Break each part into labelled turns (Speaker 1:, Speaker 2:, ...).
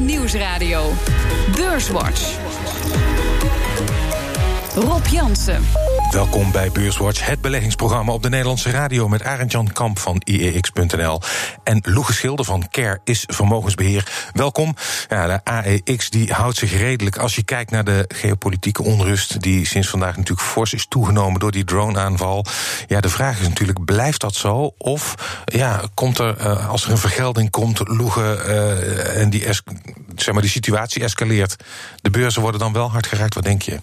Speaker 1: Nieuwsradio. Beurswatch. Rob Jansen.
Speaker 2: Welkom bij Beurswatch, het beleggingsprogramma op de Nederlandse radio met Arend-Jan Kamp van IEX.nl en Loege Schilder van CARE is vermogensbeheer. Welkom. Ja, de AEX die houdt zich redelijk als je kijkt naar de geopolitieke onrust die sinds vandaag natuurlijk fors is toegenomen door die drone-aanval. Ja, de vraag is natuurlijk, blijft dat zo? Of ja, komt er, uh, als er een vergelding komt, Loege uh, en die, zeg maar, die situatie escaleert, de beurzen worden dan wel hard geraakt? Wat denk je?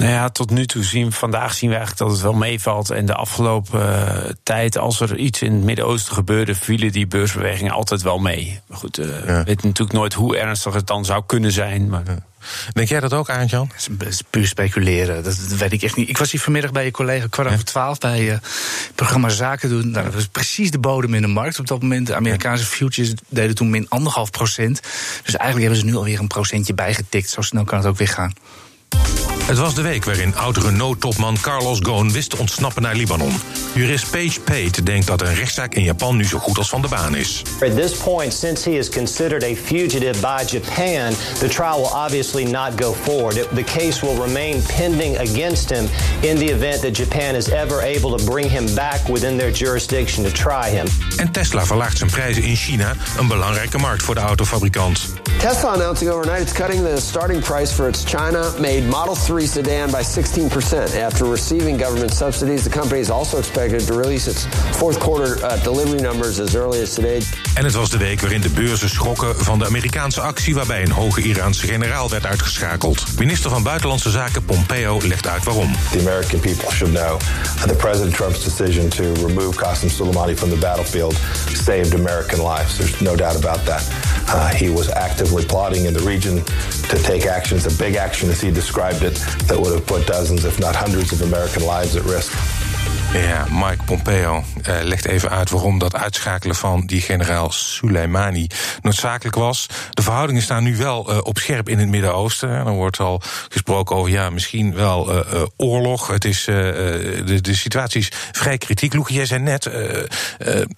Speaker 3: Nou ja, tot nu toe zien vandaag zien we eigenlijk dat het wel meevalt. En de afgelopen uh, tijd, als er iets in het Midden-Oosten gebeurde, vielen die beursbewegingen altijd wel mee. Maar goed, uh, ja. we weten natuurlijk nooit hoe ernstig het dan zou kunnen zijn. Maar... Ja.
Speaker 2: Denk jij dat ook, Arend Jan?
Speaker 4: Dat is puur speculeren. Dat, dat, weet ik echt niet. Ik was hier vanmiddag bij je collega kwart over twaalf bij uh, het programma Zaken doen. Nou, dat was precies de bodem in de markt op dat moment. De Amerikaanse futures deden toen min anderhalf procent. Dus eigenlijk hebben ze nu alweer een procentje bijgetikt. Zo snel kan het ook weer gaan.
Speaker 2: Het was de week waarin oud-Renault-topman Carlos Ghosn wist te ontsnappen naar Libanon. Jurist Page Pate denkt dat een rechtszaak in Japan nu zo goed als van de baan is.
Speaker 5: At this point, since he is considered a fugitive by Japan, the trial will obviously not go forward. The case will remain pending against him in the event that Japan is ever able to bring him back within their jurisdiction to try him.
Speaker 2: En Tesla verlaagt zijn prijzen in China, een belangrijke markt voor de autofabrikant.
Speaker 6: Tesla announcing overnight it's cutting the starting price for its China-made Model 3 sedan by 16%. After receiving government subsidies, the company is also expected to release its fourth quarter uh, delivery numbers as early as today.
Speaker 2: En het was de week waarin de beurzen schrokken van de Amerikaanse actie waarbij een hoge Iraanse generaal werd uitgeschakeld. Minister van Buitenlandse Zaken Pompeo legt uit waarom.
Speaker 7: The American people should know that President Trump's decision to remove Qasem Soleimani from the battlefield saved American lives. There's no doubt about that. Uh, he was actively plotting in the region to take actions, a big action as he described it, that would have put dozens, if not hundreds, of American lives at risk.
Speaker 2: Ja, Mike Pompeo uh, legt even uit waarom dat uitschakelen van die generaal Soleimani noodzakelijk was. De verhoudingen staan nu wel uh, op scherp in het Midden-Oosten. Er wordt al gesproken over ja, misschien wel uh, oorlog. Het is, de, de situatie is vrij kritiek. Loek, jij zei net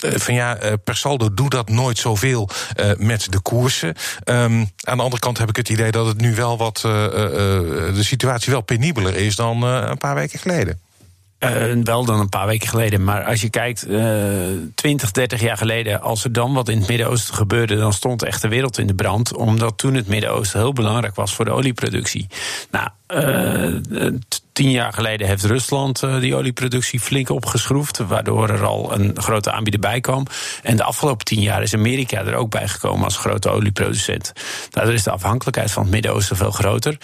Speaker 2: van ja, per saldo doe dat nooit zoveel met de koersen. Um, aan de andere kant heb ik het idee dat het nu wel wat de situatie wel penibeler is dan een paar weken geleden.
Speaker 3: Uh, wel dan een paar weken geleden. Maar als je kijkt, uh, 20, 30 jaar geleden, als er dan wat in het Midden-Oosten gebeurde, dan stond echt de wereld in de brand. Omdat toen het Midden-Oosten heel belangrijk was voor de olieproductie. Nou, uh, tien jaar geleden heeft Rusland die olieproductie flink opgeschroefd. Waardoor er al een grote aanbieder bij kwam. En de afgelopen tien jaar is Amerika er ook bij gekomen als grote olieproducent. Daardoor is de afhankelijkheid van het Midden-Oosten veel groter.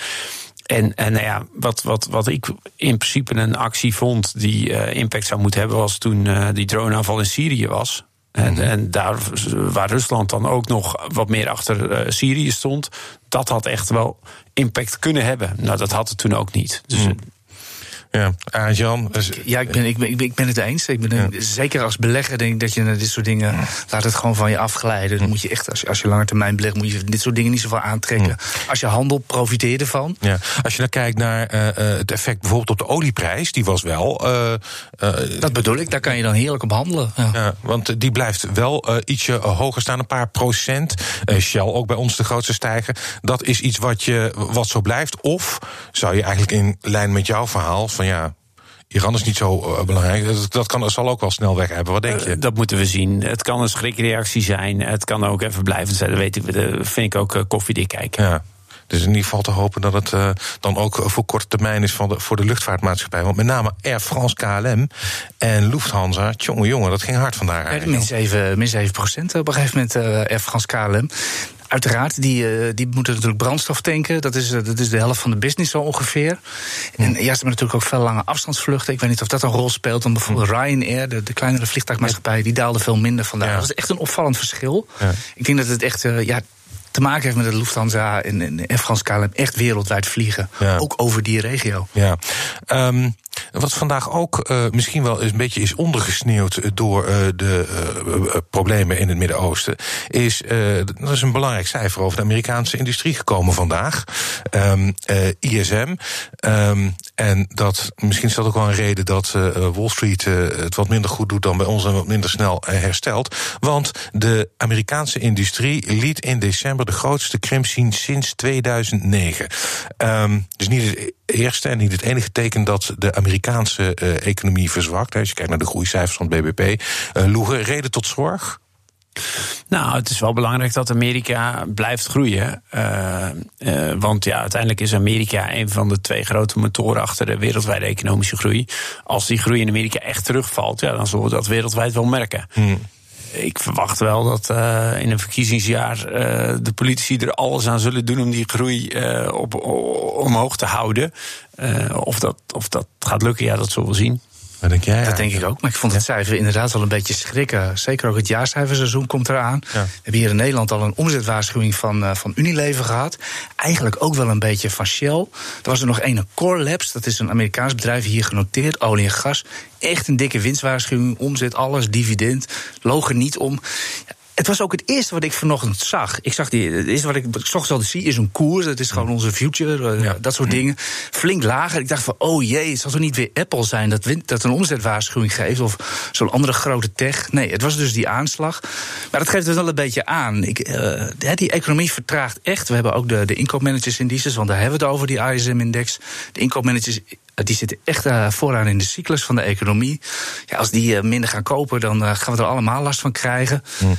Speaker 3: En, en nou ja, wat, wat, wat ik in principe een actie vond die uh, impact zou moeten hebben, was toen uh, die droneaanval in Syrië was. En, mm-hmm. en, daar waar Rusland dan ook nog wat meer achter uh, Syrië stond, dat had echt wel impact kunnen hebben. Nou, dat had het toen ook niet. Dus. Mm.
Speaker 2: Ja, ah, Jan.
Speaker 4: Ja, ik ben, ik, ben, ik ben het eens. Ik ben, ja. Zeker als belegger denk ik dat je naar dit soort dingen. Ja. laat het gewoon van je afglijden. Dan moet je echt, als je, als je langer termijn belegt, moet je dit soort dingen niet zoveel aantrekken. Als je handelt, profiteer ervan.
Speaker 2: Ja. Als je dan kijkt naar uh, het effect bijvoorbeeld op de olieprijs, die was wel. Uh,
Speaker 4: uh, dat bedoel ik, daar kan je dan heerlijk op handelen.
Speaker 2: Ja. want die blijft wel ietsje hoger staan, een paar procent. Shell ook bij ons de grootste stijger. Dat is iets wat, je, wat zo blijft. Of zou je eigenlijk in lijn met jouw verhaal van ja, Iran is niet zo uh, belangrijk. Dat, dat kan, zal ook wel snel weg hebben. Wat denk je? Uh,
Speaker 3: dat moeten we zien. Het kan een schrikreactie zijn. Het kan ook even blijven zijn. Dat, weet ik, dat vind ik ook uh, koffiedik kijken.
Speaker 2: Ja. Dus in ieder geval te hopen dat het uh, dan ook voor korte termijn is van de, voor de luchtvaartmaatschappij. Want met name Air France KLM en Lufthansa, jongen, jongen, dat ging hard vandaag.
Speaker 4: min 7, min 7 procent op een gegeven moment uh, Air France KLM. Uiteraard, die, uh, die moeten natuurlijk brandstof tanken. Dat is, uh, dat is de helft van de business zo ongeveer. En ja, ze hebben natuurlijk ook veel lange afstandsvluchten. Ik weet niet of dat een rol speelt. Dan bijvoorbeeld Ryanair, de, de kleinere vliegtuigmaatschappij, die daalde veel minder vandaag. Ja. Dat is echt een opvallend verschil. Ja. Ik denk dat het echt. Uh, ja, te maken heeft met de Lufthansa en, en Air France KLM echt wereldwijd vliegen. Ja. Ook over die regio.
Speaker 2: Ja. Um, wat vandaag ook uh, misschien wel een beetje is ondergesneeuwd door uh, de uh, problemen in het Midden-Oosten, is dat is een belangrijk cijfer over de Amerikaanse industrie gekomen vandaag. Um, ISM. Um, en dat misschien is dat ook wel een reden dat Wall Street het wat minder goed doet dan bij ons en wat minder snel herstelt. Want de Amerikaanse industrie liet in december de grootste krimp zien sinds 2009. Um, dus niet het eerste en niet het enige teken dat de Amerikaanse uh, economie verzwakt. Als je kijkt naar de groeicijfers van het BBP. Uh, Loegen, reden tot zorg?
Speaker 3: Nou, het is wel belangrijk dat Amerika blijft groeien. Uh, uh, want ja, uiteindelijk is Amerika een van de twee grote motoren achter de wereldwijde economische groei. Als die groei in Amerika echt terugvalt, ja, dan zullen we dat wereldwijd wel merken. Hmm. Ik verwacht wel dat uh, in een verkiezingsjaar de politici er alles aan zullen doen om die groei op, omhoog te houden. of, dat, of dat gaat lukken, ja, dat zullen we zien.
Speaker 4: Wat denk jij? Dat denk ik ook. Maar ik vond het cijfer inderdaad wel een beetje schrikken. Zeker ook het jaarcijferseizoen komt eraan. We hebben hier in Nederland al een omzetwaarschuwing van, uh, van Unilever gehad. Eigenlijk ook wel een beetje van Shell. Er was er nog een Core Labs. Dat is een Amerikaans bedrijf hier genoteerd. Olie en gas. Echt een dikke winstwaarschuwing. Omzet, alles, dividend. Loog er niet om. Het was ook het eerste wat ik vanochtend zag. Ik zag die, het eerste wat ik ochtends altijd zie is een koers. Dat is gewoon onze future, uh, dat soort dingen. Flink lager. Ik dacht van, oh jee, het zal toch niet weer Apple zijn dat, dat een omzetwaarschuwing geeft? Of zo'n andere grote tech? Nee, het was dus die aanslag. Maar dat geeft het wel een beetje aan. Ik, uh, die economie vertraagt echt. We hebben ook de, de inkoopmanagersindices, want daar hebben we het over, die ISM-index. De inkoopmanagers eh, die zitten echt uh, vooraan in de cyclus van de economie. Ja, als die uh, minder gaan kopen, dan uh, gaan we er allemaal last van krijgen. Mm.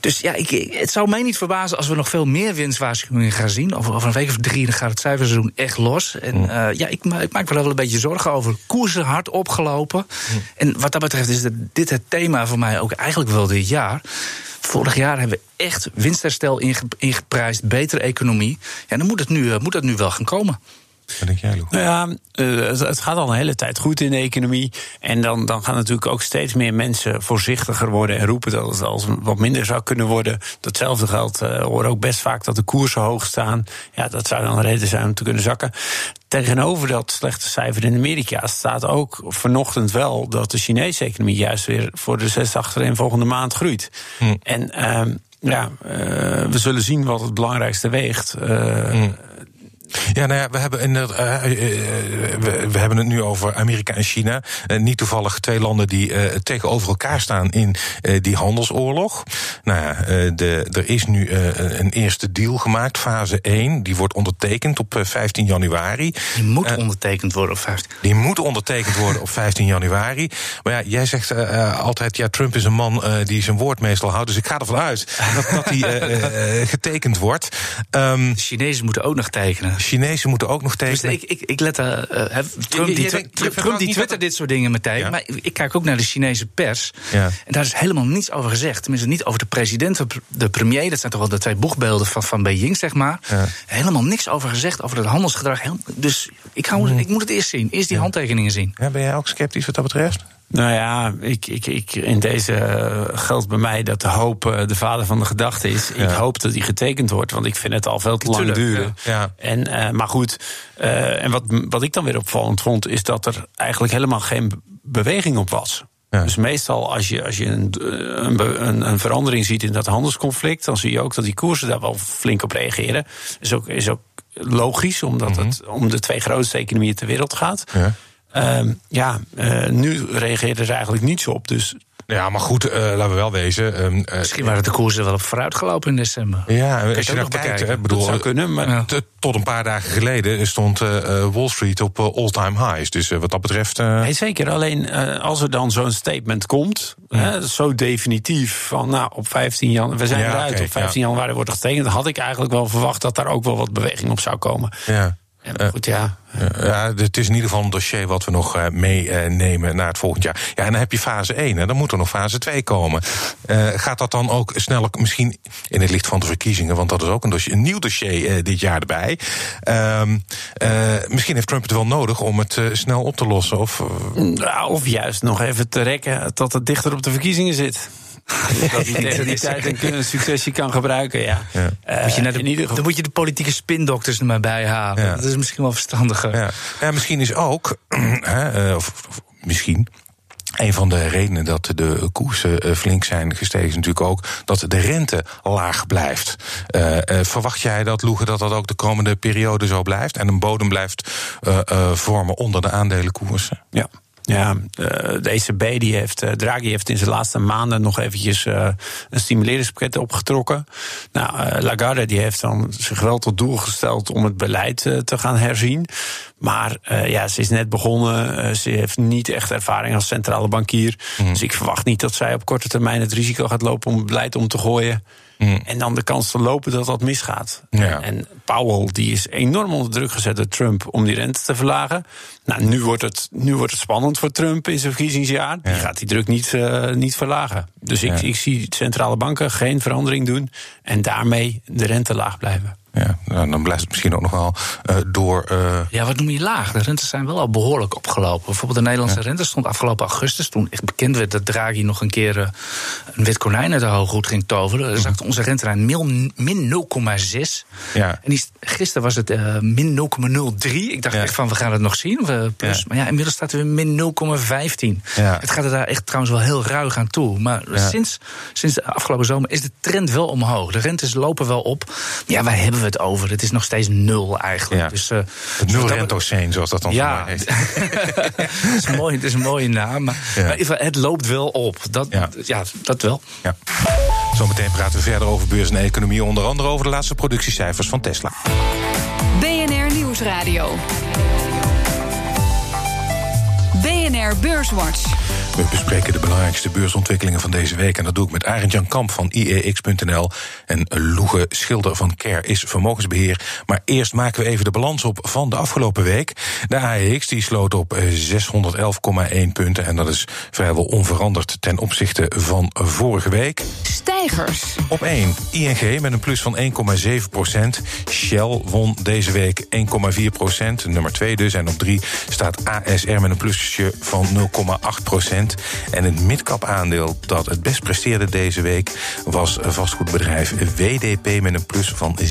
Speaker 4: Dus ja, ik, het zou mij niet verbazen als we nog veel meer winstwaarschuwingen gaan zien. Over, over een week of drie dan gaat het cijferseizoen echt los. En mm. ja, ik, ik, maak me wel een beetje zorgen over. Koersen hard opgelopen. Mm. En wat dat betreft is dit het thema voor mij ook eigenlijk wel dit jaar. Vorig jaar hebben we echt winstherstel ingeprijsd, betere economie. Ja, dan moet het nu, moet het nu wel gaan komen.
Speaker 2: Wat denk jij,
Speaker 3: Nou ja, uh, het gaat al een hele tijd goed in de economie. En dan, dan gaan natuurlijk ook steeds meer mensen voorzichtiger worden en roepen dat het als wat minder zou kunnen worden. Datzelfde geldt, uh, hoor ook best vaak dat de koersen hoog staan. Ja, dat zou dan een reden zijn om te kunnen zakken. Tegenover dat slechte cijfer in Amerika staat ook vanochtend wel dat de Chinese economie juist weer voor de zes achterin volgende maand groeit. Hm. En uh, ja, uh, we zullen zien wat het belangrijkste weegt. Hm.
Speaker 2: Ja, nou ja, we hebben, in het, uh, we, we, hebben het nu over Amerika en China. Uh, niet toevallig twee landen die tegenover elkaar staan in die handelsoorlog. Nou ja, de, er is nu een eerste deal gemaakt, fase 1. Die wordt ondertekend op 15 januari.
Speaker 4: Die moet ondertekend worden op 15
Speaker 2: Die moet ondertekend worden op 15 januari. Maar ja, jij zegt altijd, ja, Trump is een man die zijn woord meestal houdt. Dus ik ga ervan uit dat, dat die getekend wordt.
Speaker 4: Um, de Chinezen moeten ook nog tekenen.
Speaker 2: Chinezen moeten ook nog tegen.
Speaker 4: Dus ik, ik, ik let uh, Trump, die, Trump die twittert dit soort dingen meteen. Maar ik, kijk ook naar de Chinese pers. Ja. En daar is helemaal niets over gezegd. Tenminste, niet over de president, de premier. Dat zijn toch wel de twee boegbeelden van, van Beijing, zeg maar. Ja. Helemaal niks over gezegd over het handelsgedrag. Dus ik, hou, mm. ik moet het eerst zien. Eerst die handtekeningen zien.
Speaker 2: Ja, ben jij ook sceptisch wat dat betreft?
Speaker 3: Nou ja, ik, ik, ik, in deze uh, geldt bij mij dat de hoop uh, de vader van de gedachte is. Ja. Ik hoop dat die getekend wordt, want ik vind het al veel te lang duren. Ja. En, uh, maar goed, en wat, wat ik dan weer opvallend vond, is dat er eigenlijk helemaal geen beweging op was. Ja. Dus meestal als je, als je een, een, een, verandering ziet in dat handelsconflict, dan zie je ook dat die koersen daar wel flink op reageren. Is ook, is ook logisch, omdat mm -hmm. het om de twee grootste economieën ter wereld gaat. Ja. Um, ja, uh, nu reageerde er eigenlijk niets op. Dus
Speaker 2: ja, maar goed, uh, laten we wel wezen. Um,
Speaker 4: uh, Misschien waren de koersen wel op vooruit gelopen in december.
Speaker 2: Ja, als je, nou kijkt, hè, bedoel, zou kunnen, maar... Ja. tot een paar dagen geleden stond uh, Wall Street op all-time highs. Dus wat dat betreft.
Speaker 3: Nee, zeker. Alleen als er dan zo'n statement komt, ja. zo definitief van, nou, op 15 januari, we zijn ja, eruit, okay, op 15 januari wordt er getekend, had ik eigenlijk wel verwacht dat daar ook wel wat beweging op zou komen. Ja. Ja, goed, ja.
Speaker 2: ja. Het is in ieder geval een dossier wat we nog uh, meenemen naar het volgend jaar. Ja, en dan heb je fase 1 en dan moet er nog fase 2 komen. Uh, gaat dat dan ook sneller, misschien in het licht van de verkiezingen, want dat is ook een, dossier, een nieuw dossier uh, dit jaar erbij. Ehm, misschien heeft Trump het wel nodig om het snel op te lossen. Of,
Speaker 3: nou, of juist nog even te rekken tot het dichter op de verkiezingen zit. Dat hij tegen die tijd een succesje kan gebruiken, ja. ja.
Speaker 4: Uh, moet je de, ieder geval... Dan moet je de politieke spindokters er maar bij halen. Ja. Dat is misschien wel verstandiger.
Speaker 2: Ja, ja misschien is ook, hè, of, of, misschien... Een van de redenen dat de koersen flink zijn gestegen is natuurlijk ook dat de rente laag blijft. Uh, uh, verwacht jij dat, Loegen, dat dat ook de komende periode zo blijft en een bodem blijft uh, vormen onder de aandelenkoersen?
Speaker 3: Ja. Ja, eh, de ECB die heeft, eh, Draghi heeft in zijn laatste maanden nog eventjes uh, een stimuleringspakket opgetrokken. Nou, Lagarde die heeft dan zich wel tot doel gesteld om het beleid te gaan herzien. Maar ja, ze is net begonnen. ze heeft niet echt ervaring als centrale bankier. Mhm. Dus ik verwacht niet dat zij op korte termijn het risico gaat lopen om het beleid om te gooien. Mm. En dan de kans te lopen dat dat misgaat. Ja. En Powell die is enorm onder druk gezet door Trump om die rente te verlagen. Nou, nu wordt het, nu wordt het spannend voor Trump in zijn verkiezingsjaar. Die gaat die druk niet, uh, niet verlagen. Dus ik, ik zie centrale banken geen verandering doen en daarmee de rente laag blijven.
Speaker 2: Ja, nou, dan blijft het misschien ook nog wel uh, door. Uh...
Speaker 4: Ja, wat noem je laag? De rentes zijn wel al behoorlijk opgelopen. Bijvoorbeeld de Nederlandse rente stond afgelopen augustus, toen echt bekend werd dat Draghi nog een keer uh, een wit konijn uit de hooghoed ging toveren. Dan zakte onze rente naar min 0,6. Ja. En die, gisteren was het min 0,03. Ik dacht echt van, we gaan het nog zien. We, plus, ja. Maar ja, inmiddels staat er weer min 0,15. Ja. Het gaat er daar echt trouwens wel heel ruig aan toe. Maar sinds, sinds de afgelopen zomer is de trend wel omhoog. De rentes lopen wel op. Ja, wij hebben we het over. Het is nog steeds nul eigenlijk. Dus, uh,
Speaker 2: het nul rentoceen, zoals dat dan ja. heet.
Speaker 4: het, is mooi, het is een mooie naam. Maar, maar het loopt wel op. Dat, ja. ja dat wel. Ja.
Speaker 2: Zometeen praten we verder over beurs en economie. Onder andere over de laatste productiecijfers van Tesla.
Speaker 1: BNR Nieuwsradio. BNR Beurswatch.
Speaker 2: We bespreken de belangrijkste beursontwikkelingen van deze week. En dat doe ik met Arend Jan Kamp van IEX.nl. En Loege Schilder van CARE is vermogensbeheer. Maar eerst maken we even de balans op van de afgelopen week. De AEX die sloot op 611,1 punten. En dat is vrijwel onveranderd ten opzichte van vorige week.
Speaker 1: Stijgers.
Speaker 2: Op 1 ING met een plus van 1,7 procent. Shell won deze week 1,4 procent. Nummer 2 dus. En op 3 staat ASR met een plusje van 0,8 procent. En het midcap aandeel dat het best presteerde deze week was vastgoedbedrijf WDP met een plus van 17,3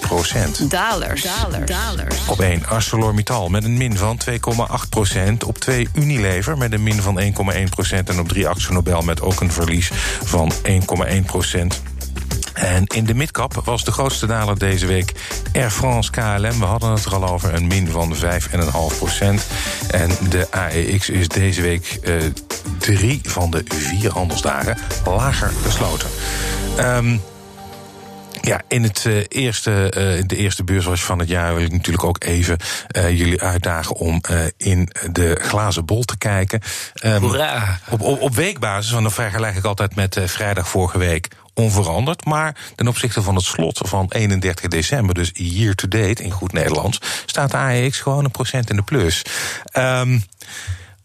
Speaker 2: procent.
Speaker 1: Dalers. Dalers.
Speaker 2: Op 1 ArcelorMittal met een min van 2,8 procent. Op 2 Unilever met een min van 1,1 procent. En op 3 Nobel met ook een verlies van 1,1 procent. En in de midcap was de grootste daler deze week Air France KLM. We hadden het er al over, een min van 5,5 procent. En de AEX is deze week uh, drie van de vier handelsdagen lager gesloten. Um, ja, in het uh, eerste, uh, de eerste beurswas van het jaar wil ik natuurlijk ook even uh, jullie uitdagen om in de glazen bol te kijken.
Speaker 4: Um, Hoera!
Speaker 2: Op, op, op weekbasis, want dan vergelijk ik altijd met vrijdag vorige week onveranderd. Maar ten opzichte van het slot van 31 december, dus year to date in goed Nederlands, staat de AEX gewoon een procent in de plus. Um,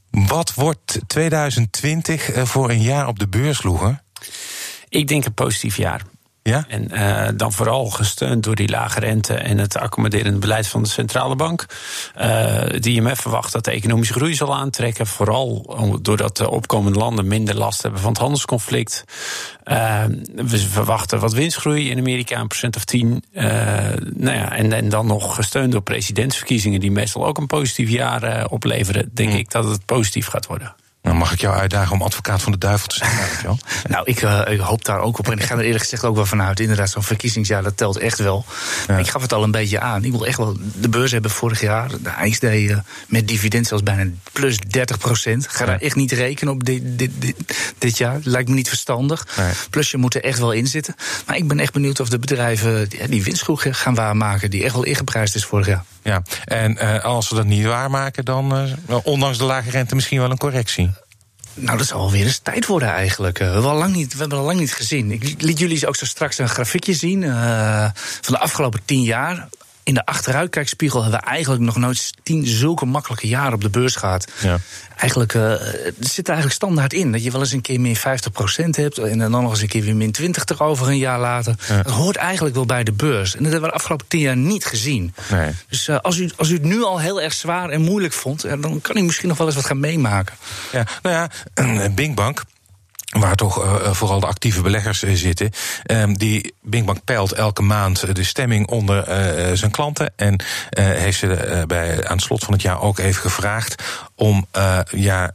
Speaker 2: wat wordt 2020 voor een jaar op de beurs, Loegen?
Speaker 3: Ik denk een positief jaar. Ja? En uh, dan vooral gesteund door die lage rente en het accommoderende beleid van de centrale bank. Uh, de IMF verwacht dat de economische groei zal aantrekken. Vooral doordat de opkomende landen minder last hebben van het handelsconflict. Uh, we verwachten wat winstgroei in Amerika, een procent of tien. nou ja, en, en dan nog gesteund door presidentsverkiezingen, die meestal ook een positief jaar opleveren. Denk mm. ik dat het positief gaat worden.
Speaker 2: Nou, mag ik jou uitdagen om advocaat van de duivel te zijn,
Speaker 4: nou, ik, uh, ik, hoop daar ook op. En ik ga er eerlijk gezegd ook wel vanuit. Inderdaad, zo'n verkiezingsjaar, dat telt echt wel. Ik gaf het al een beetje aan. Ik wil echt wel de beurs hebben vorig jaar. De IJsd uh, met dividend zelfs bijna plus 30 procent. Ga daar echt niet rekenen op dit, dit, dit, dit jaar. Lijkt me niet verstandig. Nee. Plus je moet er echt wel in zitten. Maar ik ben echt benieuwd of de bedrijven die, die winstgroei gaan waarmaken... die echt wel ingeprijsd is vorig jaar.
Speaker 2: Ja, en uh, als ze dat niet waarmaken, dan, ondanks de lage rente, misschien wel een correctie.
Speaker 4: Nou, dat zal alweer eens tijd worden eigenlijk. Uh, we, hebben al lang niet, we hebben al lang niet gezien. Ik liet jullie ook zo straks een grafiekje zien van de afgelopen tien jaar in de achteruitkijkspiegel hebben we eigenlijk nog nooit tien zulke makkelijke jaren op de beurs gehad. Ja. Eigenlijk, uh, er zit eigenlijk standaard in dat je wel eens een keer min 50% hebt en dan nog eens een keer weer min 20 erover een jaar later. Dat hoort eigenlijk wel bij de beurs. En dat hebben we de afgelopen tien jaar niet gezien. Nee. Dus uh, als, u, als u het nu al heel erg zwaar en moeilijk vond, dan kan u misschien nog wel eens wat gaan meemaken.
Speaker 2: Ja, nou ja, Bingbank waar toch uh, vooral de actieve beleggers uh, zitten. Um, die Bingbank peilt elke maand de stemming onder uh, zijn klanten. En heeft ze bij, aan het slot van het jaar ook even gevraagd om, ja,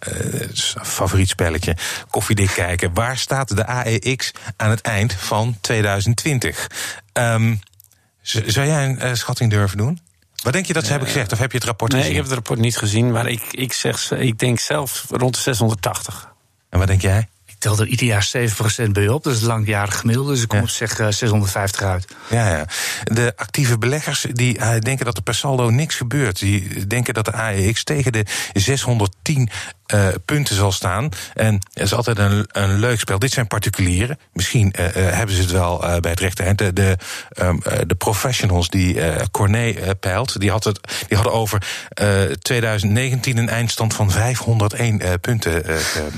Speaker 2: favoriet spelletje, koffiedik kijken. Waar staat de AEX aan het eind van 2020? Um, zou jij een schatting durven doen? Wat denk je dat ze hebben gezegd? Of heb je het rapport
Speaker 3: Nee,
Speaker 2: gezien?
Speaker 3: ik heb het rapport niet gezien, maar ik, ik, zeg, ik denk zelf rond de 680.
Speaker 2: En wat denk jij?
Speaker 4: Ik tel er ieder jaar 7% bij op. Dat is het langjarig gemiddelde. Dus ik kom
Speaker 2: Ja.
Speaker 4: op zeg eh, 650 uit.
Speaker 2: Ja, ja. De actieve beleggers die eh, denken dat er per saldo niks gebeurt. Die denken dat de AEX tegen de 610 eh, punten zal staan. En het is altijd een, een leuk spel. Dit zijn particulieren. Misschien eh, eh, hebben ze het wel bij het rechte eind. De, de, ehm, eh, de professionals die Corné peilt, die, had het, die hadden over eh 2019 een eindstand van 501 eh, punten ge-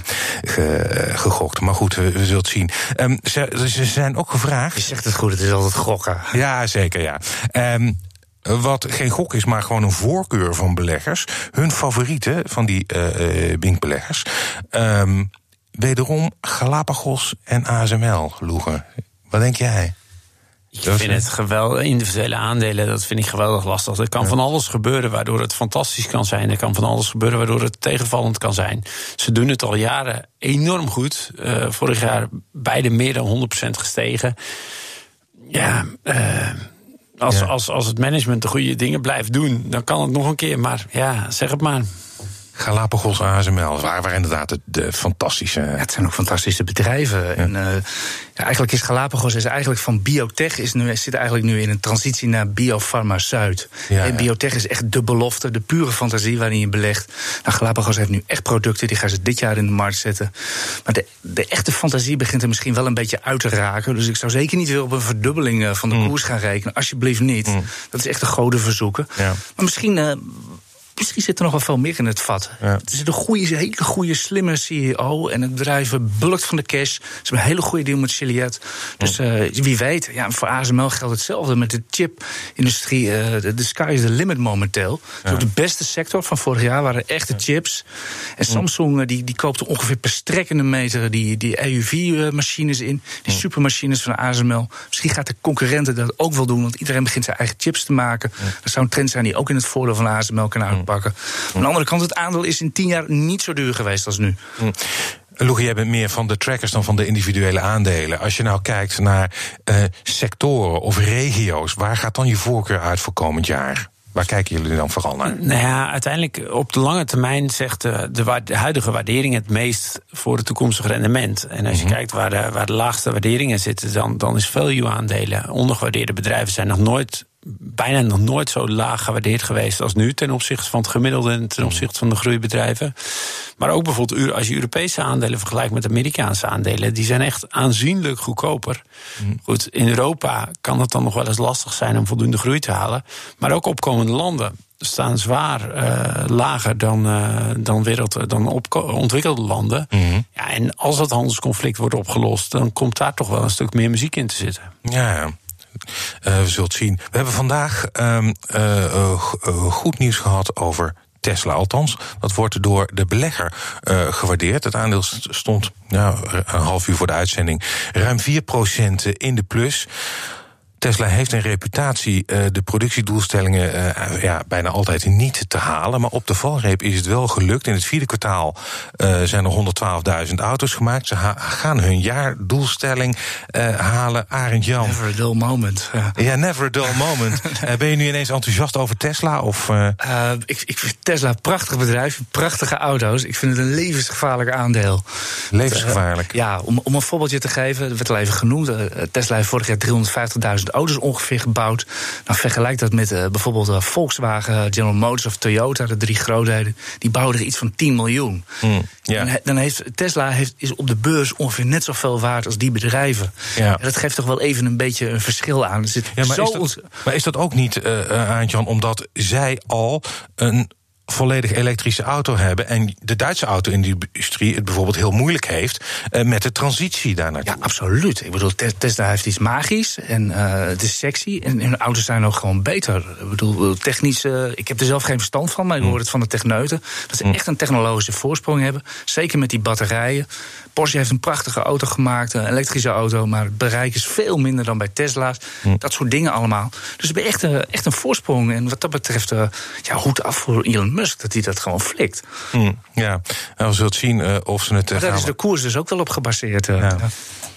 Speaker 2: ge- gegokt. Maar goed, we, we zullen het zien. Ehm, ze, ze zijn ook gevraagd.
Speaker 4: Je zegt het goed, het is altijd gokken.
Speaker 2: Ja, zeker, ja. Ehm, wat geen gok is, maar gewoon een voorkeur van beleggers. Hun favorieten van die eh eh, Bink-beleggers. Ehm, wederom Galapagos en ASML, Loegen. Wat denk jij?
Speaker 3: Ik
Speaker 2: Dat
Speaker 3: vind het geweldig. Individuele aandelen, dat vind ik geweldig lastig. Er kan van alles gebeuren waardoor het fantastisch kan zijn. Er kan van alles gebeuren waardoor het tegenvallend kan zijn. Ze doen het al jaren enorm goed. Eh, vorig jaar beide meer dan 100% gestegen. Ja, eh, als,
Speaker 2: Ja.
Speaker 3: Als, als het management de goede dingen blijft doen, dan kan het nog een keer. Maar ja, zeg het maar.
Speaker 2: Galapagos, ASML, waar, waar inderdaad de, de fantastische...
Speaker 4: Ja, het zijn ook fantastische bedrijven. En, eh, ja, eigenlijk is Galapagos is eigenlijk van biotech is nu, zit eigenlijk nu in een transitie naar biofarmaceut.
Speaker 2: Ja,
Speaker 4: en biotech is echt de belofte, de pure fantasie waarin je belegt. Nou, Galapagos heeft nu echt producten, die gaan ze dit jaar in de markt zetten. Maar de, de echte fantasie begint er misschien wel een beetje uit te raken. Dus ik zou zeker niet weer op een verdubbeling eh, van de koers gaan rekenen. Alsjeblieft niet. Dat is echt een goden verzoeken. Maar misschien. eh, Misschien zit er nog wel veel meer in het vat.
Speaker 2: Ja.
Speaker 4: Het is een goede, hele goede, slimme CEO. En het bedrijf bulkt van de cash. Ze hebben een hele goede deal met Chiliad. Dus eh, wie weet, ja, voor ASML geldt hetzelfde. Met de chipindustrie, eh, de, sky is the limit momenteel. Dus ook de beste sector van vorig jaar waren echte chips. En Samsung eh, die, die koopt ongeveer per strekkende meter die, die EUV-machines in. Die supermachines van ASML. Misschien gaat de concurrenten dat ook wel doen. Want iedereen begint zijn eigen chips te maken. Dat zou een trend zijn die ook in het voordeel van ASML kan Aan de andere kant, het aandeel is in tien jaar niet zo duur geweest als nu.
Speaker 2: Loege, jij bent meer van de trackers dan van de individuele aandelen. Als je nou kijkt naar eh, sectoren of regio's, waar gaat dan je voorkeur uit voor komend jaar? Waar kijken jullie dan vooral naar?
Speaker 3: Nou ja, uiteindelijk op de lange termijn zegt de, de, wa- de huidige waardering het meest voor het toekomstige rendement. En als je kijkt waar de, waar de laagste waarderingen zitten, dan, dan is value-aandelen, ondergewaardeerde bedrijven zijn nog nooit, bijna nog nooit zo laag gewaardeerd geweest als nu ten opzichte van het gemiddelde en ten opzichte van de groeibedrijven. Maar ook bijvoorbeeld als je Europese aandelen vergelijkt met Amerikaanse aandelen, die zijn echt aanzienlijk goedkoper. Goed, in Europa kan het dan nog wel eens lastig zijn om voldoende groei te halen. Maar ook opkomende landen staan zwaar eh, lager dan, eh, dan, wereld, dan ontwikkelde landen. Ja, en als dat handelsconflict wordt opgelost, dan komt daar toch wel een stuk meer muziek in te zitten.
Speaker 2: Ja, ja. Eh, we het zien. We hebben vandaag ehm, eh, eh, goed nieuws gehad over Tesla. Althans, dat wordt door de belegger gewaardeerd. Het aandeel st- stond nou, een half uur voor de uitzending ruim 4% in de plus. Tesla heeft een reputatie uh, de productiedoelstellingen uh, ja, bijna altijd niet te halen. Maar op de valreep is het wel gelukt. In het vierde kwartaal uh, zijn er 112.000 auto's gemaakt. Ze gaan hun jaardoelstelling halen. Arend Jan.
Speaker 4: Never a dull moment.
Speaker 2: Ja, ja never a dull moment. ben je nu ineens enthousiast over Tesla? Of,
Speaker 4: ik, ik vind Tesla een prachtig bedrijf, prachtige auto's. Ik vind het een levensgevaarlijk aandeel.
Speaker 2: Levensgevaarlijk?
Speaker 4: ja, om, om een voorbeeldje te geven, dat werd al even genoemd. Tesla heeft vorig jaar 350.000 auto's ongeveer gebouwd. Nou, vergelijk dat met uh, bijvoorbeeld uh, Volkswagen, General Motors of Toyota, de drie grootheden. Die bouwen er iets van 10 miljoen.
Speaker 2: Mm, yeah.
Speaker 4: dan, dan, heeft Tesla heeft, is op de beurs ongeveer net zoveel waard als die bedrijven.
Speaker 2: Ja.
Speaker 4: En dat geeft toch wel even een beetje een verschil aan. Er zit
Speaker 2: ja, maar,
Speaker 4: zo
Speaker 2: is dat, maar is dat ook niet, uh, Jan, omdat zij al een volledig elektrische auto hebben en de Duitse auto-industrie het bijvoorbeeld heel moeilijk heeft uh, met de transitie daarnaartoe.
Speaker 4: Ja, absoluut. Ik bedoel, Tesla heeft iets magisch en uh, het is sexy en hun auto's zijn ook gewoon beter. Ik bedoel, technisch, uh, ik heb er zelf geen verstand van, maar ik hoor het van de techneuten dat ze echt een technologische voorsprong hebben. Zeker met die batterijen. Porsche heeft een prachtige auto gemaakt, een elektrische auto, maar het bereik is veel minder dan bij Tesla's. Dat soort dingen allemaal. Dus ze hebben echt, echt een voorsprong. En wat dat betreft, ja, hoed af voor Elon Musk dat hij dat gewoon flikt.
Speaker 2: Hmm, ja, en we zullen zien uh, of ze het. Uh,
Speaker 4: Daar is de koers dus ook wel op gebaseerd. Uh, ja.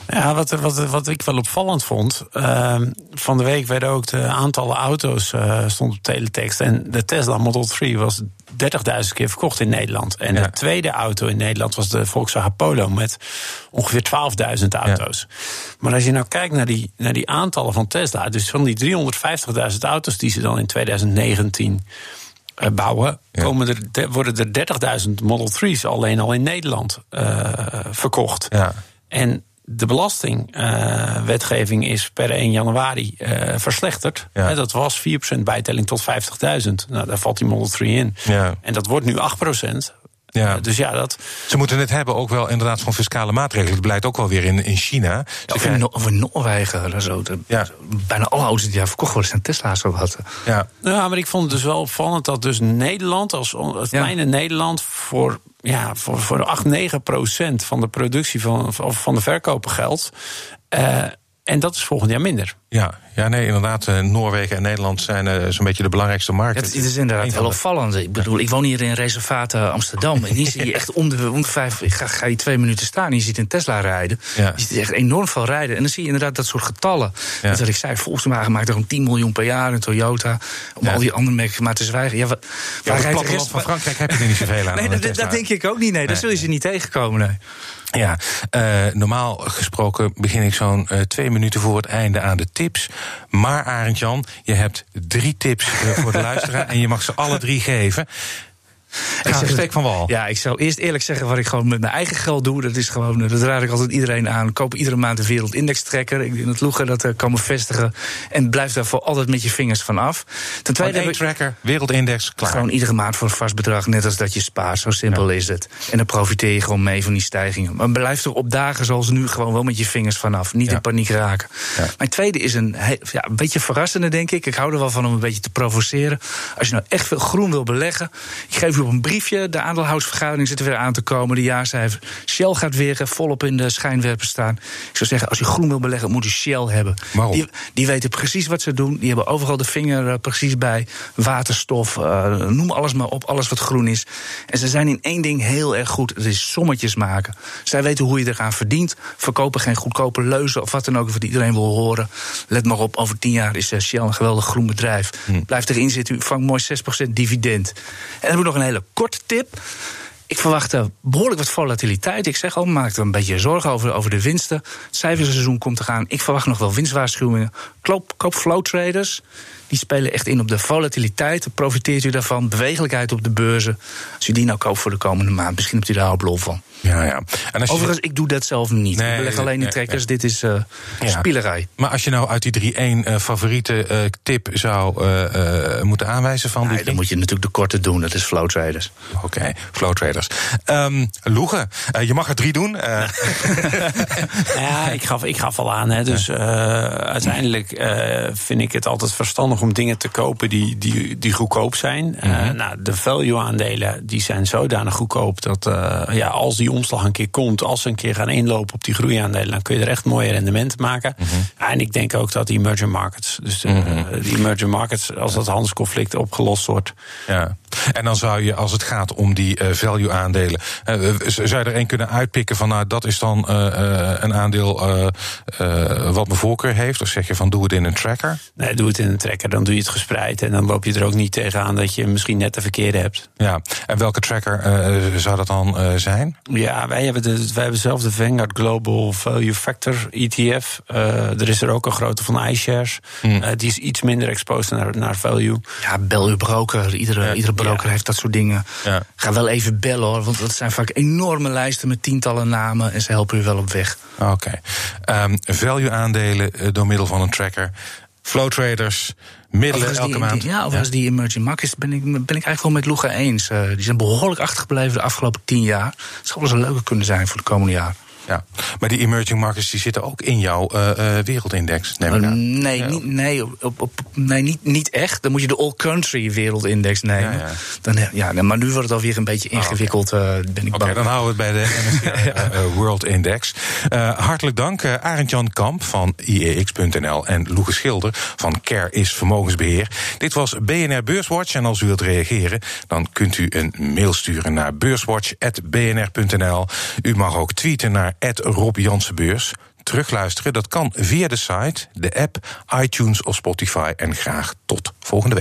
Speaker 3: Ja, wat, wat, wat ik wel opvallend vond. Uh, van de week werden ook de aantallen auto's uh, stond op teletext. En de Tesla Model 3 was 30.000 keer verkocht in Nederland. En ja. de tweede auto in Nederland was de Volkswagen Polo met ongeveer 12.000 auto's. Ja. Maar als je nou kijkt naar die, naar die aantallen van Tesla, dus van die 350.000 auto's die ze dan in 2019 uh, bouwen, ja. komen er, de, worden er 30.000 Model 3's alleen al in Nederland uh, verkocht.
Speaker 2: Ja.
Speaker 3: En de belastingwetgeving uh, is per 1 januari uh, verslechterd.
Speaker 2: Ja.
Speaker 3: He, dat was 4% bijtelling tot 50.000. Nou, daar valt die Model 3 in.
Speaker 2: Ja.
Speaker 3: En dat wordt nu 8%.
Speaker 2: Ja.
Speaker 3: Dus ja, dat.
Speaker 2: Ze moeten het hebben ook wel inderdaad van fiscale maatregelen. Het blijkt ook wel weer in, in China.
Speaker 4: Ja, of, in, of in Noorwegen. Zo. De,
Speaker 2: ja.
Speaker 4: Bijna alle auto's die daar verkocht worden zijn Tesla's ook hadden.
Speaker 2: Ja.
Speaker 3: ja, maar ik vond het dus wel opvallend dat dus Nederland, als het kleine Nederland, voor ja, voor, voor 8, 9 procent van de productie van, van de verkopen geldt. Uh, en dat is volgend jaar minder.
Speaker 2: Ja, ja nee, inderdaad. Uh, Noorwegen en Nederland zijn uh, zo'n beetje de belangrijkste markten.
Speaker 4: Het, het is inderdaad wel opvallend. Ik bedoel, ik woon hier in reservaat uh, Amsterdam. En hier zie je echt om de, om de vijf. Ga, ga je twee minuten staan en je ziet een Tesla rijden.
Speaker 2: Ja.
Speaker 4: Je ziet echt enorm veel rijden. En dan zie je inderdaad dat soort getallen. Ja. Dat wat ik zei, Volkswagen maakt er een 10 miljoen per jaar. Een Toyota. Om ja. al die andere merken maar te zwijgen. Ja, waar,
Speaker 2: ja, waar rijdt de rest van Frankrijk heb je er niet zoveel aan.
Speaker 4: nee,
Speaker 2: aan
Speaker 4: dat, dat denk ik ook niet. Nee, daar zul je ze niet tegenkomen. Nee.
Speaker 2: Ja, uh, normaal gesproken begin ik zo'n uh, twee minuten voor het einde aan de tips. Maar Arend Jan, je hebt drie tips uh, voor de luisteraar en je mag ze alle drie geven. Ik zeg steek van wal.
Speaker 4: Ja, ik zou eerst eerlijk zeggen wat ik gewoon met mijn eigen geld doe. Dat is gewoon, dat raad ik altijd iedereen aan. Koop iedere maand een wereldindex trekker. Ik denk dat Loegen dat uh, kan bevestigen. En blijf daar voor altijd met je vingers van af.
Speaker 2: Ten tweede heb ik tracker, wereldindex, klaar.
Speaker 4: Gewoon iedere maand voor een vast bedrag, net als dat je spaart. Zo simpel ja. is het. En dan profiteer je gewoon mee van die stijgingen. Maar blijf er op dagen zoals nu gewoon wel met je vingers vanaf. Niet ja. in paniek raken.
Speaker 2: Ja.
Speaker 4: Mijn tweede is een, ja, een beetje verrassende, denk ik. Ik hou er wel van om een beetje te provoceren. Als je nou echt veel groen wil beleggen, ik geef u op een briefje. De aandeelhoudersvergadering zit er weer aan te komen. De jaarcijfer. Shell gaat weer volop in de schijnwerper staan. Ik zou zeggen, als je groen wil beleggen, moet je Shell hebben.
Speaker 2: Waarom?
Speaker 4: Die, die weten precies wat ze doen. Die hebben overal de vinger uh, precies bij. Waterstof, uh, noem alles maar op. Alles wat groen is. En ze zijn in één ding heel erg goed. Dat is sommetjes maken. Zij weten hoe je eraan verdient. Verkopen geen goedkope leuzen of wat dan ook. Wat iedereen wil horen. Let maar op, over tien jaar is Shell een geweldig groen bedrijf.
Speaker 2: Hm.
Speaker 4: Blijf erin zitten. U vangt mooi 6% dividend. En dan ik nog een hele korte tip. Ik verwacht uh, behoorlijk wat volatiliteit. Ik zeg al, maak er een beetje zorgen over, over de winsten. Het cijferseizoen komt te gaan. Ik verwacht nog wel winstwaarschuwingen. Koop, koop flow traders. Die spelen echt in op de volatiliteit. Profiteert u daarvan. Bewegelijkheid op de beurzen. Als u die nou koopt voor de komende maand, misschien hebt u daar al van.
Speaker 2: Ja, ja.
Speaker 4: En als je... Overigens, ik doe dat zelf niet.
Speaker 2: Nee,
Speaker 4: ik beleg alleen in
Speaker 2: nee,
Speaker 4: trekkers.
Speaker 2: nee.
Speaker 4: Dit is uh,
Speaker 2: Ja.
Speaker 4: spielerij.
Speaker 2: Maar als je nou uit die drie één uh, favoriete uh, tip zou moeten aanwijzen van die
Speaker 4: Nee, dan moet je natuurlijk de korte doen. Dat is flow traders.
Speaker 2: Oké, okay, flow traders. Um, Loegen, je mag er drie doen.
Speaker 3: ja, ik gaf, ik gaf al aan. Hè. Dus uiteindelijk vind ik het altijd verstandig om dingen te kopen die, die, die goedkoop zijn.
Speaker 2: Mhm.
Speaker 3: nou, de value-aandelen die zijn zodanig goedkoop dat ja, als die omslag een keer komt, als ze een keer gaan inlopen op die groeiaandelen, dan kun je er echt mooie rendementen maken.
Speaker 2: Mhm.
Speaker 3: En ik denk ook dat die emerging markets, dus -hmm. die emerging markets, als dat handelsconflict opgelost wordt.
Speaker 2: Ja, en dan zou je, als het gaat om die uh, value-aandelen, uh, zou je er één kunnen uitpikken van, nou, dat is dan uh, een aandeel wat mijn voorkeur heeft? Of zeg je van, doe het in een tracker?
Speaker 3: Nee, doe het in een tracker, dan doe je het gespreid en dan loop je er ook niet tegenaan dat je misschien net de verkeerde hebt.
Speaker 2: Ja, en welke tracker zou dat dan zijn?
Speaker 3: Ja, wij hebben, de, wij hebben zelf de Vanguard Global Value Factor ETF. Uh, er is er ook een grote van iShares.
Speaker 2: Hmm.
Speaker 3: Uh, die is iets minder exposed naar, naar value.
Speaker 4: Ja, bel uw broker. Iedere, iedere broker heeft dat soort dingen.
Speaker 2: Ja.
Speaker 4: Ga wel even bellen hoor, want dat zijn vaak enorme lijsten met tientallen namen en ze helpen u wel op weg.
Speaker 2: Oké. Okay. Um, value aandelen uh, door middel van een tracker. Flow traders, middelen elke
Speaker 4: die,
Speaker 2: maand.
Speaker 4: Die, ja, of als die emerging markets ben ik, ben ik eigenlijk wel met Loega eens. Uh, die zijn behoorlijk achtergebleven de afgelopen tien jaar. Het zou wel eens een leuke kunnen zijn voor de komende jaar.
Speaker 2: Ja. Maar die emerging markets die zitten ook in jouw uh, uh, wereldindex, neem ik aan.
Speaker 4: Nee,
Speaker 2: Ja.
Speaker 4: niet, nee, op, op, nee niet, niet echt. Dan moet je de all-country wereldindex nemen.
Speaker 2: Ja, ja.
Speaker 4: Dan, eh, ja, nee, maar nu wordt het alweer een beetje ingewikkeld, eh, ben ik bang.
Speaker 2: dan houden we het bij de MSCI eh, eh, World Index. Eh, hartelijk dank, Arend-Jan Kamp van IEX.nl en Loege Schilder van Care is Vermogensbeheer. Dit was BNR Beurswatch en als u wilt reageren, dan kunt u een mail sturen naar beurswatch.bnr.nl. U mag ook tweeten naar Rob Jansenbeurs. Terugluisteren, dat kan via de site, de app, iTunes of Spotify. En graag tot volgende week.